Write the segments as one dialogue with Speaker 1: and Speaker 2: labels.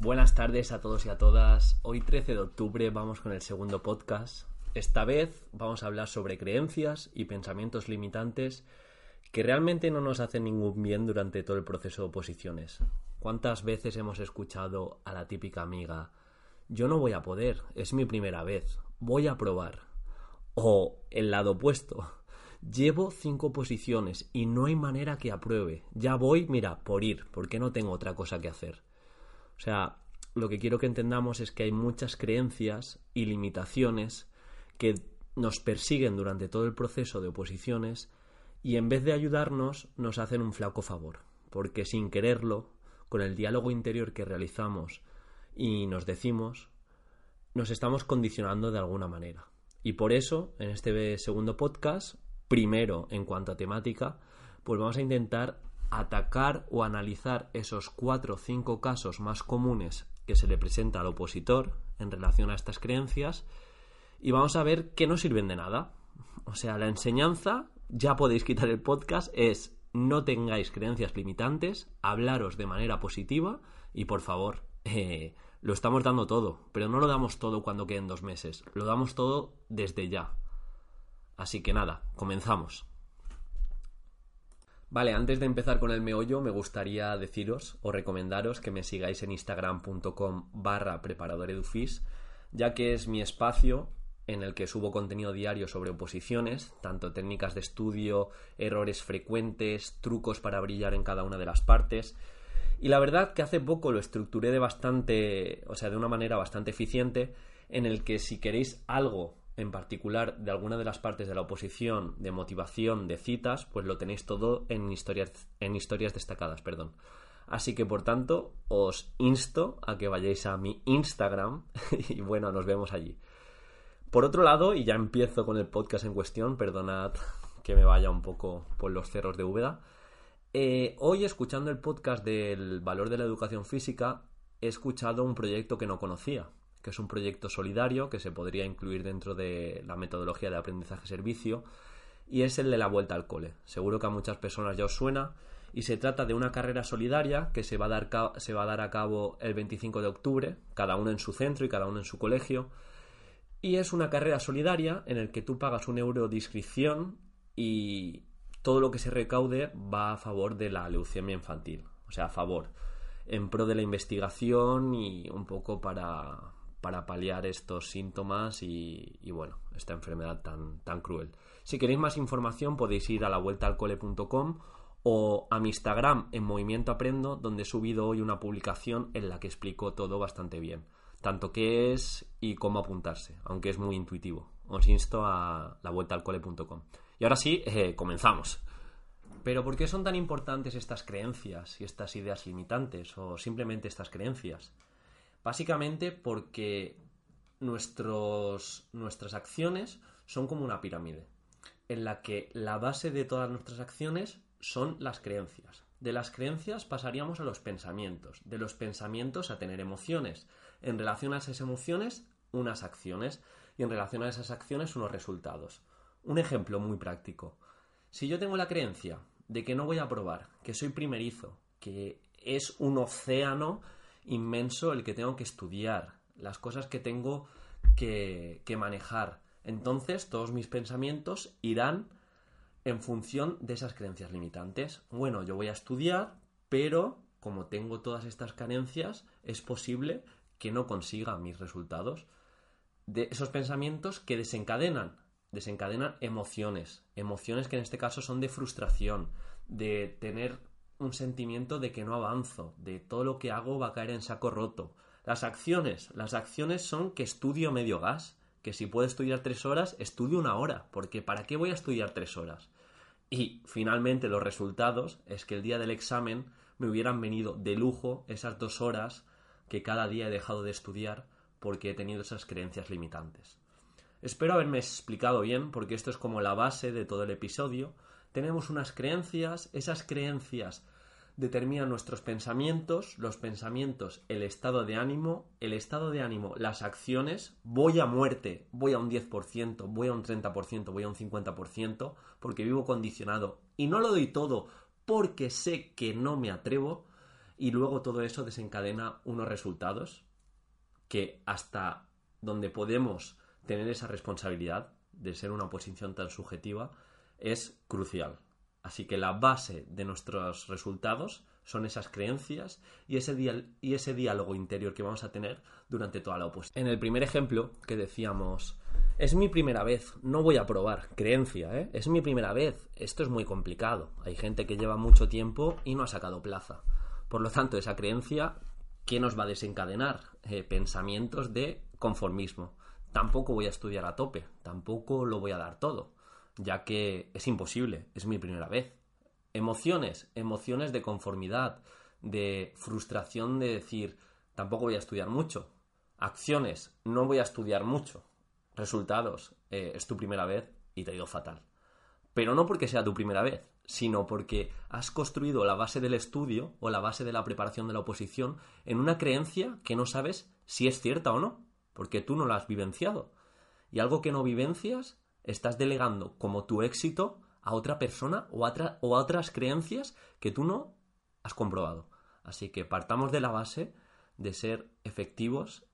Speaker 1: Buenas tardes a todos y a todas. Hoy 13 de octubre vamos con el segundo podcast. Esta vez vamos a hablar sobre creencias y pensamientos limitantes que realmente no nos hacen ningún bien durante todo el proceso de oposiciones. ¿Cuántas veces hemos escuchado a la típica amiga, yo no voy a poder, es mi primera vez, voy a probar? O el lado opuesto, llevo cinco posiciones y no hay manera que apruebe, ya voy, mira, por ir, porque no tengo otra cosa que hacer. O sea, lo que quiero que entendamos es que hay muchas creencias y limitaciones que nos persiguen durante todo el proceso de oposiciones y en vez de ayudarnos nos hacen un flaco favor, porque sin quererlo, con el diálogo interior que realizamos y nos decimos, nos estamos condicionando de alguna manera. Y por eso, en este segundo podcast, primero en cuanto a temática, pues vamos a intentar atacar o analizar esos cuatro o cinco casos más comunes que se le presenta al opositor en relación a estas creencias y vamos a ver que no sirven de nada. O sea, la enseñanza, ya podéis quitar el podcast, es no tengáis creencias limitantes, hablaros de manera positiva y por favor, eh, lo estamos dando todo, pero no lo damos todo cuando queden dos meses, lo damos todo desde ya. Así que nada, comenzamos. Vale, antes de empezar con el meollo, me gustaría deciros o recomendaros que me sigáis en instagram.com barra preparadoredufis, ya que es mi espacio en el que subo contenido diario sobre oposiciones, tanto técnicas de estudio, errores frecuentes, trucos para brillar en cada una de las partes. Y la verdad que hace poco lo estructuré de bastante, o sea, de una manera bastante eficiente, en el que si queréis algo en particular de alguna de las partes de la oposición, de motivación, de citas, pues lo tenéis todo en historias, en historias destacadas, perdón. Así que por tanto, os insto a que vayáis a mi Instagram y bueno, nos vemos allí. Por otro lado, y ya empiezo con el podcast en cuestión, perdonad que me vaya un poco por los cerros de Úbeda. Eh, hoy, escuchando el podcast del valor de la educación física, he escuchado un proyecto que no conocía, que es un proyecto solidario que se podría incluir dentro de la metodología de aprendizaje-servicio, y es el de la vuelta al cole. Seguro que a muchas personas ya os suena, y se trata de una carrera solidaria que se va a dar, se va a, dar a cabo el 25 de octubre, cada uno en su centro y cada uno en su colegio, y es una carrera solidaria en el que tú pagas un euro de inscripción y todo lo que se recaude va a favor de la leucemia infantil, o sea, a favor, en pro de la investigación y un poco para, para paliar estos síntomas y, bueno, esta enfermedad tan, tan cruel. Si queréis más información podéis ir a la vuelta al cole.com o a mi Instagram en Movimiento Aprendo, donde he subido hoy una publicación en la que explico todo bastante bien. Tanto qué es y cómo apuntarse, aunque es muy intuitivo. Os insto a la vuelta al cole.com. Y ahora sí, eh, comenzamos. Pero ¿por qué son tan importantes estas creencias y estas ideas limitantes o simplemente estas creencias? Básicamente porque nuestros, nuestras acciones son como una pirámide, en la que la base de todas nuestras acciones son las creencias. De las creencias pasaríamos a los pensamientos, de los pensamientos a tener emociones, en relación a esas emociones unas acciones y en relación a esas acciones unos resultados. Un ejemplo muy práctico. Si yo tengo la creencia de que no voy a probar, que soy primerizo, que es un océano inmenso el que tengo que estudiar, las cosas que tengo que, manejar. Entonces todos mis pensamientos irán en función de esas creencias limitantes. Bueno, yo voy a estudiar, pero como tengo todas estas carencias, es posible que no consiga mis resultados. De esos pensamientos que desencadenan, desencadenan emociones, emociones que en este caso son de frustración, de tener un sentimiento de que no avanzo, de todo lo que hago va a caer en saco roto. Las acciones, las acciones son que estudio medio gas, que si puedo estudiar tres horas, estudio una hora, porque ¿para qué voy a estudiar tres horas? Y finalmente los resultados es que el día del examen me hubieran venido de lujo esas dos horas que cada día he dejado de estudiar porque he tenido esas creencias limitantes. Espero haberme explicado bien porque esto es como la base de todo el episodio. Tenemos unas creencias, esas creencias determinan nuestros pensamientos, los pensamientos, el estado de ánimo, el estado de ánimo, las acciones, voy a muerte, voy a un 10%, voy a un 30%, voy a un 50%, porque vivo condicionado. Y no lo doy todo porque sé que no me atrevo y luego todo eso desencadena unos resultados que hasta donde podemos tener esa responsabilidad de ser una posición tan subjetiva es crucial. Así que la base de nuestros resultados son esas creencias y ese, y ese diálogo interior que vamos a tener durante toda la oposición. En el primer ejemplo que decíamos, es mi primera vez, no voy a probar, creencia, ¿eh? es mi primera vez, esto es muy complicado, hay gente que lleva mucho tiempo y no ha sacado plaza. Por lo tanto, esa creencia, ¿qué nos va a desencadenar? Eh, pensamientos de conformismo. Tampoco voy a estudiar a tope, tampoco lo voy a dar todo ya que es imposible, es mi primera vez. Emociones, emociones de conformidad, de frustración de decir, tampoco voy a estudiar mucho. Acciones, no voy a estudiar mucho. Resultados, eh, es tu primera vez y te ha ido fatal. Pero no porque sea tu primera vez, sino porque has construido la base del estudio o la base de la preparación de la oposición en una creencia que no sabes si es cierta o no, porque tú no la has vivenciado. Y algo que no vivencias estás delegando como tu éxito a otra persona o a, otras creencias que tú no has comprobado. Así que partamos de la base de ser efectivos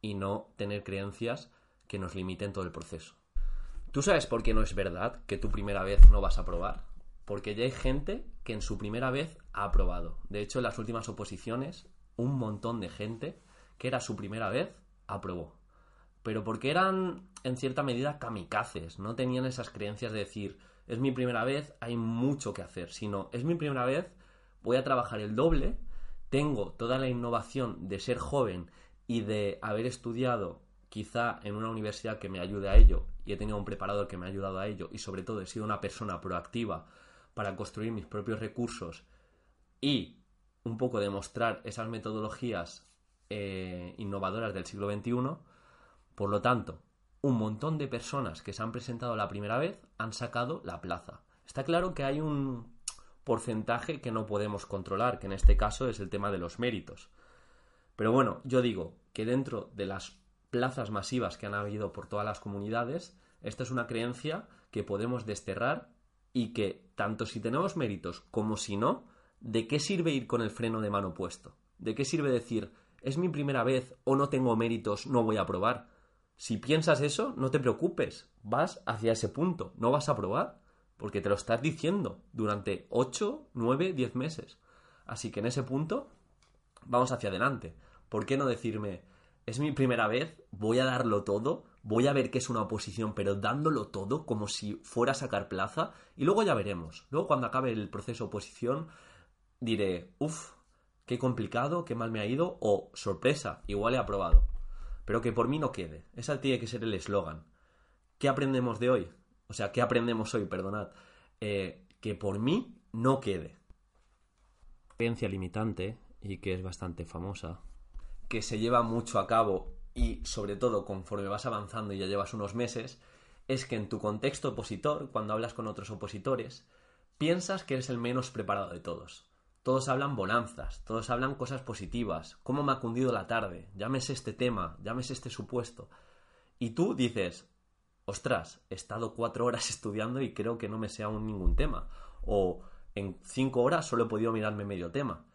Speaker 1: y no tener creencias que nos limiten todo el proceso. ¿Tú sabes por qué no es verdad que tu primera vez no vas a probar? Porque ya hay gente que en su primera vez ha aprobado. De hecho, en las últimas oposiciones, un montón de gente que era su primera vez aprobó pero porque eran en cierta medida kamikazes, no tenían esas creencias de decir, es mi primera vez, hay mucho que hacer, sino, es mi primera vez, voy a trabajar el doble, tengo toda la innovación de ser joven y de haber estudiado quizá en una universidad que me ayude a ello y he tenido un preparador que me ha ayudado a ello y sobre todo he sido una persona proactiva para construir mis propios recursos y un poco demostrar esas metodologías eh, innovadoras del siglo XXI, por lo tanto, un montón de personas que se han presentado la primera vez han sacado la plaza. Está claro que hay un porcentaje que no podemos controlar, que en este caso es el tema de los méritos. Pero bueno, yo digo que dentro de las plazas masivas que han habido por todas las comunidades, esta es una creencia que podemos desterrar y que, tanto si tenemos méritos como si no, ¿de qué sirve ir con el freno de mano puesto? ¿De qué sirve decir, es mi primera vez o no tengo méritos, no voy a probar? Si piensas eso, no te preocupes, vas hacia ese punto, no vas a probar, porque te lo estás diciendo durante 8, 9, 10 meses. Así que en ese punto, vamos hacia adelante. ¿Por qué no decirme, es mi primera vez, voy a darlo todo, voy a ver que es una oposición, pero dándolo todo como si fuera a sacar plaza, y luego ya veremos. Luego cuando acabe el proceso oposición, diré, uff, qué complicado, qué mal me ha ido, o sorpresa, igual he aprobado pero que por mí no quede. Esa tiene que ser el eslogan. ¿Qué aprendemos de hoy? O sea, ¿qué aprendemos hoy? Perdonad. Eh, que por mí no quede. Creencia limitante, y que es bastante famosa, que se lleva mucho a cabo y sobre todo conforme vas avanzando y ya llevas unos meses, es que en tu contexto opositor, cuando hablas con otros opositores, piensas que eres el menos preparado de todos. Todos hablan bonanzas, todos hablan cosas positivas, cómo me ha cundido la tarde, llámese este tema, llámese este supuesto. Y tú dices, ostras, he estado cuatro horas estudiando y creo que no me sé aún ningún tema. O en cinco horas solo he podido mirarme medio tema.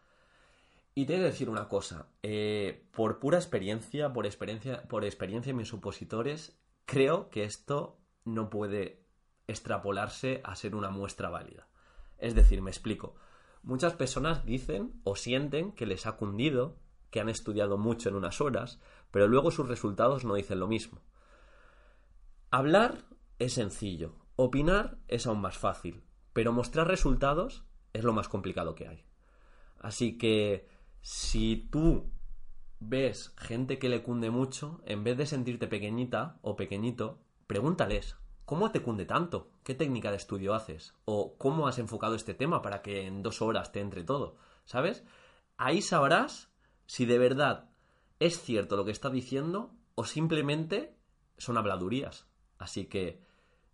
Speaker 1: Y te he de decir una cosa, eh, por pura experiencia, por experiencia, por experiencia en mis opositores, creo que esto no puede extrapolarse a ser una muestra válida. Es decir, me explico. Muchas personas dicen o sienten que les ha cundido, que han estudiado mucho en unas horas, pero luego sus resultados no dicen lo mismo. Hablar es sencillo, opinar es aún más fácil, pero mostrar resultados es lo más complicado que hay. Así que si tú ves gente que le cunde mucho, en vez de sentirte pequeñita o pequeñito, pregúntales, ¿Cómo te cunde tanto? ¿Qué técnica de estudio haces? ¿O cómo has enfocado este tema para que en dos horas te entre todo? ¿Sabes? Ahí sabrás si de verdad ¿es cierto lo que está diciendo o simplemente son habladurías? Así que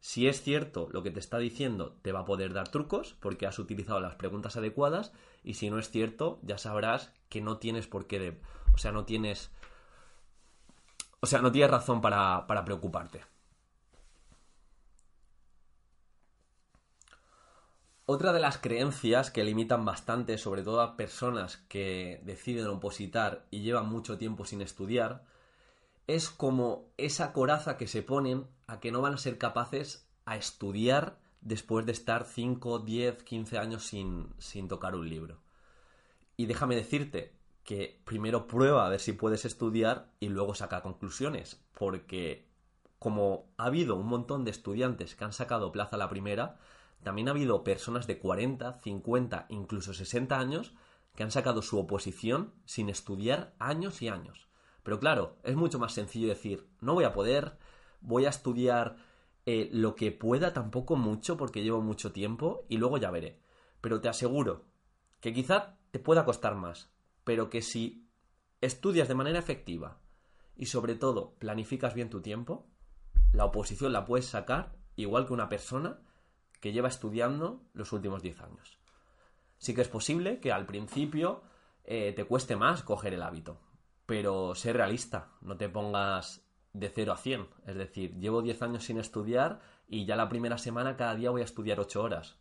Speaker 1: si es cierto lo que te está diciendo, te va a poder dar trucos porque has utilizado las preguntas adecuadas y si no es cierto, ya sabrás que no tienes por qué, de, o sea, no tienes, o sea, no tienes razón para, para preocuparte. Otra de las creencias que limitan bastante, sobre todo a personas que deciden opositar y llevan mucho tiempo sin estudiar, es como esa coraza que se ponen a que no van a ser capaces a estudiar después de estar 5, 10, 15 años sin, sin tocar un libro. Y déjame decirte que primero prueba a ver si puedes estudiar y luego saca conclusiones, porque como ha habido un montón de estudiantes que han sacado plaza a la primera, también ha habido personas de 40, 50, incluso 60 años que han sacado su oposición sin estudiar años y años. Pero claro, es mucho más sencillo decir, no voy a poder, voy a estudiar eh, lo que pueda, tampoco mucho, porque llevo mucho tiempo, y luego ya veré. Pero te aseguro que quizá te pueda costar más, pero que si estudias de manera efectiva y sobre todo planificas bien tu tiempo, la oposición la puedes sacar igual que una persona que lleva estudiando los últimos 10 años. Sí que es posible que al principio eh, te cueste más coger el hábito, pero sé realista, no te pongas de 0 a 100. Es decir, llevo 10 años sin estudiar y ya la primera semana cada día voy a estudiar 8 horas.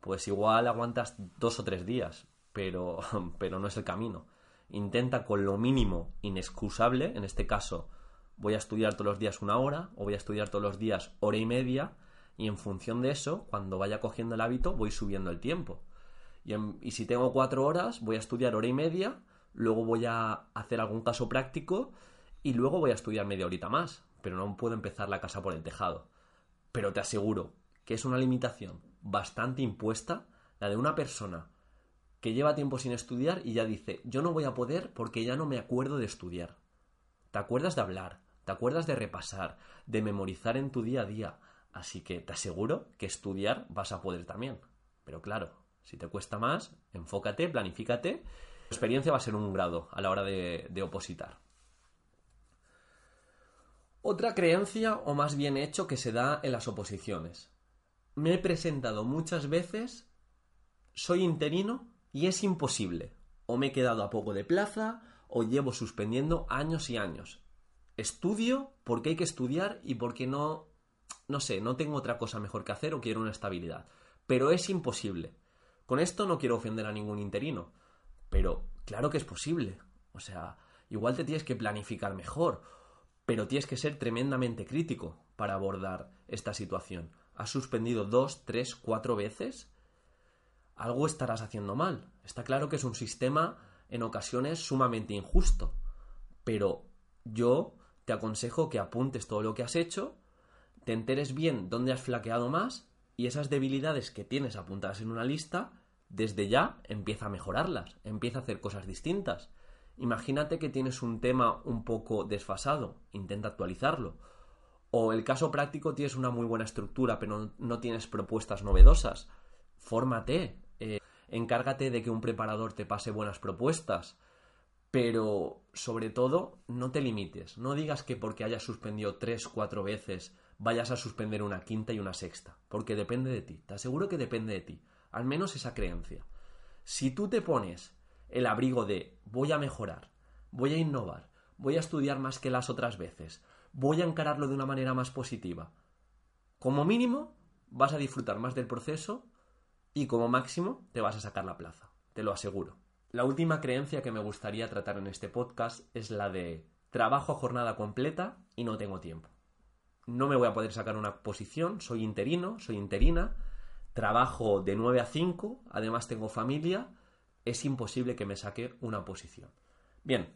Speaker 1: Pues igual aguantas dos o tres días, pero, pero no es el camino. Intenta con lo mínimo inexcusable, en este caso voy a estudiar todos los días una hora o voy a estudiar todos los días hora y media y en función de eso, cuando vaya cogiendo el hábito, voy subiendo el tiempo. Y, si tengo cuatro horas, voy a estudiar hora y media luego voy a hacer algún caso práctico y luego voy a estudiar media horita más, pero no puedo empezar la casa por el tejado. Pero te aseguro que es una limitación bastante impuesta la de una persona que lleva tiempo sin estudiar y ya dice, yo no voy a poder porque ya no me acuerdo de estudiar. Te acuerdas de hablar, te acuerdas de repasar, de memorizar en tu día a día, así que te aseguro que estudiar vas a poder también. Pero claro, si te cuesta más, enfócate, planifícate experiencia va a ser un grado a la hora de, opositar. Otra creencia, o más bien hecho, que se da en las oposiciones. Me he presentado muchas veces, soy interino y es imposible. O me he quedado a poco de plaza, o llevo suspendiendo años y años. Estudio porque hay que estudiar y porque no, no sé, no tengo otra cosa mejor que hacer o quiero una estabilidad. Pero es imposible. Con esto no quiero ofender a ningún interino pero claro que es posible. O sea, igual te tienes que planificar mejor, pero tienes que ser tremendamente crítico para abordar esta situación. ¿Has suspendido dos, tres, cuatro veces? Algo estarás haciendo mal. Está claro que es un sistema en ocasiones sumamente injusto, pero yo te aconsejo que apuntes todo lo que has hecho, te enteres bien dónde has flaqueado más y esas debilidades que tienes apuntadas en una lista desde ya empieza a mejorarlas, empieza a hacer cosas distintas. Imagínate que tienes un tema un poco desfasado, intenta actualizarlo. O el caso práctico tienes una muy buena estructura, pero no tienes propuestas novedosas. Fórmate, eh, encárgate de que un preparador te pase buenas propuestas. Pero, sobre todo, no te limites. No digas que porque hayas suspendido tres, cuatro veces vayas a suspender una quinta y una sexta. Porque depende de ti. Te aseguro que depende de ti al menos esa creencia. Si tú te pones el abrigo de voy a mejorar, voy a innovar, voy a estudiar más que las otras veces, voy a encararlo de una manera más positiva, como mínimo vas a disfrutar más del proceso y como máximo te vas a sacar la plaza, te lo aseguro. La última creencia que me gustaría tratar en este podcast es la de trabajo a jornada completa y no tengo tiempo. No me voy a poder sacar una posición, soy interino, soy interina, trabajo de 9 a 5, además tengo familia, es imposible que me saque una posición. Bien,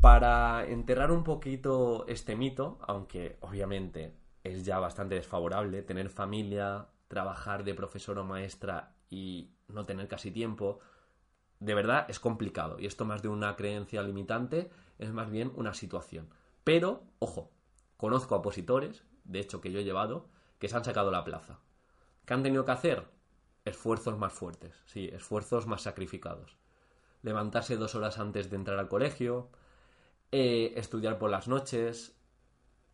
Speaker 1: para enterrar un poquito este mito, aunque obviamente es ya bastante desfavorable tener familia, trabajar de profesor o maestra y no tener casi tiempo, de verdad es complicado. Y esto más de una creencia limitante es más bien una situación. Pero, ojo, conozco a opositores, de hecho que yo he llevado, que se han sacado la plaza. ¿Qué han tenido que hacer? Esfuerzos más fuertes, sí, esfuerzos más sacrificados. Levantarse dos horas antes de entrar al colegio, eh, estudiar por las noches,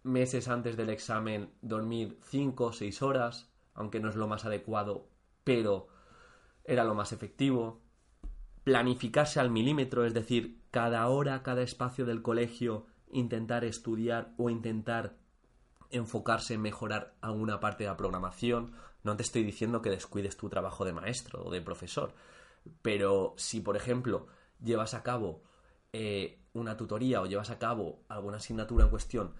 Speaker 1: meses antes del examen dormir 5 o 6 horas, aunque no es lo más adecuado, pero era lo más efectivo. Planificarse al milímetro, es decir, cada hora, cada espacio del colegio, intentar estudiar o intentar enfocarse en mejorar alguna parte de la programación. No te estoy diciendo que descuides tu trabajo de maestro o de profesor, pero si, por ejemplo, llevas a cabo eh, una tutoría o llevas a cabo alguna asignatura en cuestión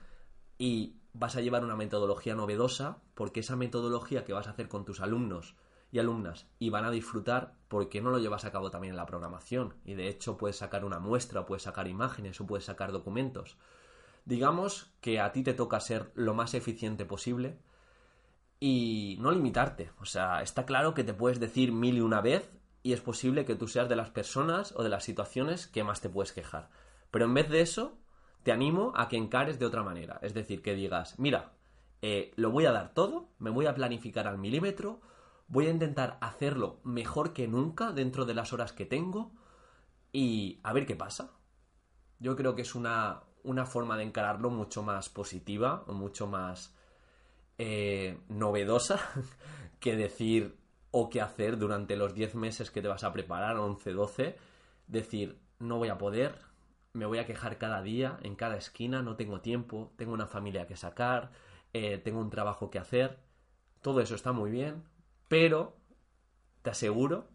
Speaker 1: y vas a llevar una metodología novedosa, porque esa metodología que vas a hacer con tus alumnos y alumnas y van a disfrutar, ¿por qué no lo llevas a cabo también en la programación? Y de hecho puedes sacar una muestra, puedes sacar imágenes, o puedes sacar documentos. Digamos que a ti te toca ser lo más eficiente posible y no limitarte. O sea, está claro que te puedes decir mil y una vez y es posible que tú seas de las personas o de las situaciones que más te puedes quejar. Pero en vez de eso, te animo a que encares de otra manera. Es decir, que digas, mira, eh, lo voy a dar todo, me voy a planificar al milímetro, voy a intentar hacerlo mejor que nunca dentro de las horas que tengo y a ver qué pasa. Yo creo que es una, una forma de encararlo mucho más positiva o mucho más eh, novedosa que decir o qué hacer durante los 10 meses que te vas a preparar, 11, 12, decir, no voy a poder, me voy a quejar cada día, en cada esquina, no tengo tiempo, tengo una familia que sacar, eh, tengo un trabajo que hacer, todo eso está muy bien, pero te aseguro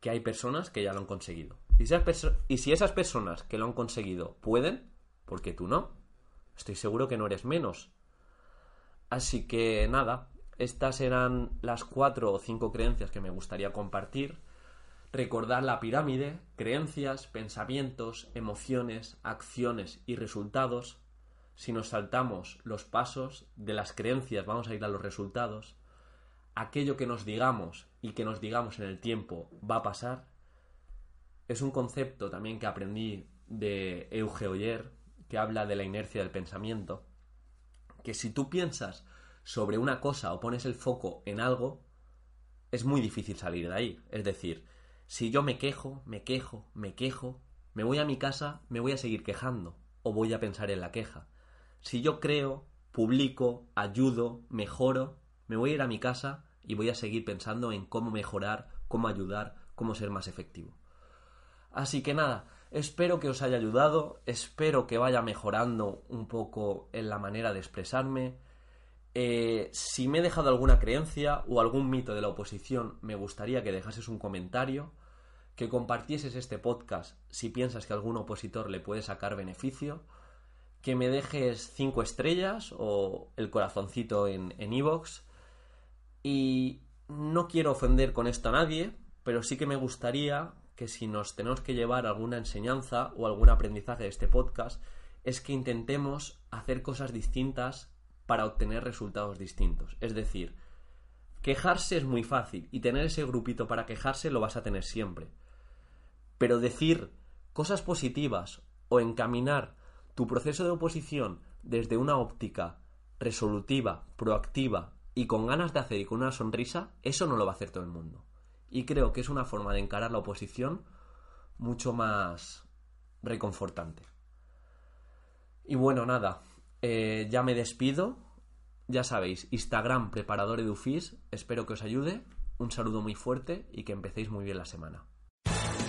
Speaker 1: que hay personas que ya lo han conseguido. Y si, y si esas personas que lo han conseguido pueden, porque tú no, estoy seguro que no eres menos. Así que nada, estas eran las cuatro o cinco creencias que me gustaría compartir. Recordar la pirámide, creencias, pensamientos, emociones, acciones y resultados. Si nos saltamos los pasos de las creencias vamos a ir a los resultados. Aquello que nos digamos y que nos digamos en el tiempo va a pasar. Es un concepto también que aprendí de Euge Oyer, que habla de la inercia del pensamiento, que si tú piensas sobre una cosa o pones el foco en algo, es muy difícil salir de ahí. Es decir, si yo me quejo, me quejo, me quejo, me voy a mi casa, me voy a seguir quejando o voy a pensar en la queja. Si yo creo, publico, ayudo, mejoro, me voy a ir a mi casa y voy a seguir pensando en cómo mejorar, cómo ayudar, cómo ser más efectivo. Así que nada, espero que os haya ayudado, espero que vaya mejorando un poco en la manera de expresarme, eh, si me he dejado alguna creencia o algún mito de la oposición, me gustaría que dejases un comentario, que compartieses este podcast si piensas que algún opositor le puede sacar beneficio, que me dejes 5 estrellas o el corazoncito en Evox. Y no quiero ofender con esto a nadie, pero sí que me gustaría que si nos tenemos que llevar alguna enseñanza o algún aprendizaje de este podcast, es que intentemos hacer cosas distintas para obtener resultados distintos. Es decir, quejarse es muy fácil y tener ese grupito para quejarse lo vas a tener siempre. Pero decir cosas positivas o encaminar tu proceso de oposición desde una óptica resolutiva, proactiva y con ganas de hacer y con una sonrisa, eso no lo va a hacer todo el mundo. Y creo que es una forma de encarar la oposición mucho más reconfortante. Y bueno, nada, eh, ya me despido. Ya sabéis, Instagram Preparador Edufis. Espero que os ayude. Un saludo muy fuerte y que empecéis muy bien la semana.